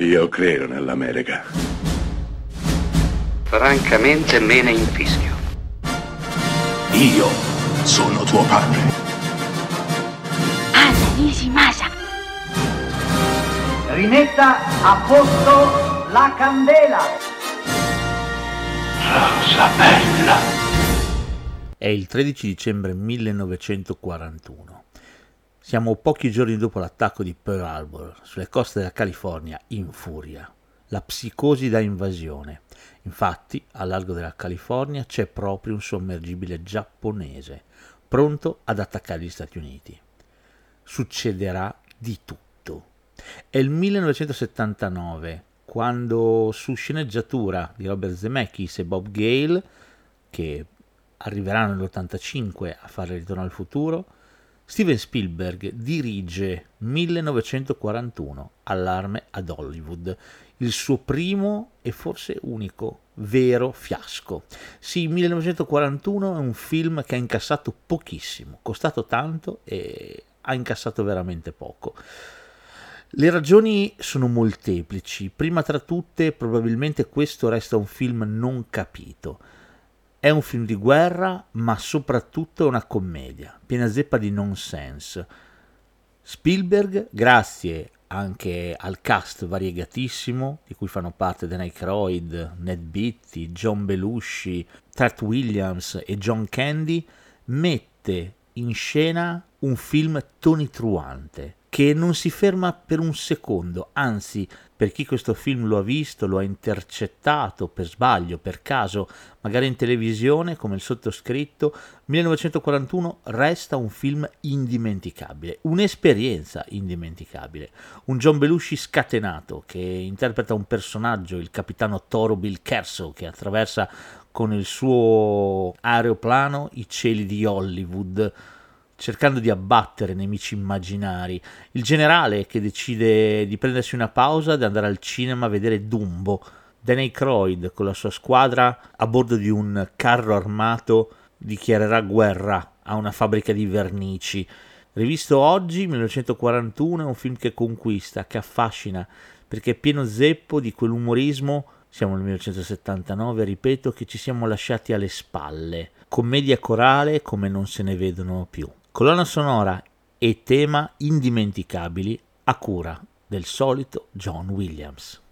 Io credo nell'America. Francamente me ne infischio. Io sono tuo padre. Anna Nishimasa. Rimetta a posto la candela. Rosa bella. È il 13 dicembre 1941. Siamo pochi giorni dopo l'attacco di Pearl Harbor sulle coste della California in furia. La psicosi da invasione. Infatti, al largo della California c'è proprio un sommergibile giapponese pronto ad attaccare gli Stati Uniti. Succederà di tutto. È il 1979 quando su sceneggiatura di Robert Zemeckis e Bob Gale, che arriveranno nell'85 a fare Ritorno al futuro, Steven Spielberg dirige 1941 Allarme ad Hollywood, il suo primo e forse unico vero fiasco. Sì, 1941 è un film che ha incassato pochissimo, costato tanto e ha incassato veramente poco. Le ragioni sono molteplici, prima tra tutte probabilmente questo resta un film non capito è un film di guerra, ma soprattutto è una commedia, piena zeppa di nonsense. Spielberg, grazie anche al cast variegatissimo, di cui fanno parte Dan Aykroyd, Ned Beatty, John Belushi, Trat Williams e John Candy, mette in scena un film tonitruante, che non si ferma per un secondo, anzi per chi questo film lo ha visto, lo ha intercettato per sbaglio, per caso, magari in televisione come il sottoscritto, 1941 resta un film indimenticabile, un'esperienza indimenticabile. Un John Belushi scatenato che interpreta un personaggio, il capitano Toro Bill Kerso, che attraversa con il suo aeroplano i cieli di Hollywood cercando di abbattere nemici immaginari, il generale che decide di prendersi una pausa ed andare al cinema a vedere Dumbo, Dan Aykroyd con la sua squadra a bordo di un carro armato dichiarerà guerra a una fabbrica di vernici. Rivisto oggi, 1941, è un film che conquista, che affascina, perché è pieno zeppo di quell'umorismo, siamo nel 1979, ripeto, che ci siamo lasciati alle spalle. Commedia corale come non se ne vedono più. Colonna sonora e tema indimenticabili a cura del solito John Williams.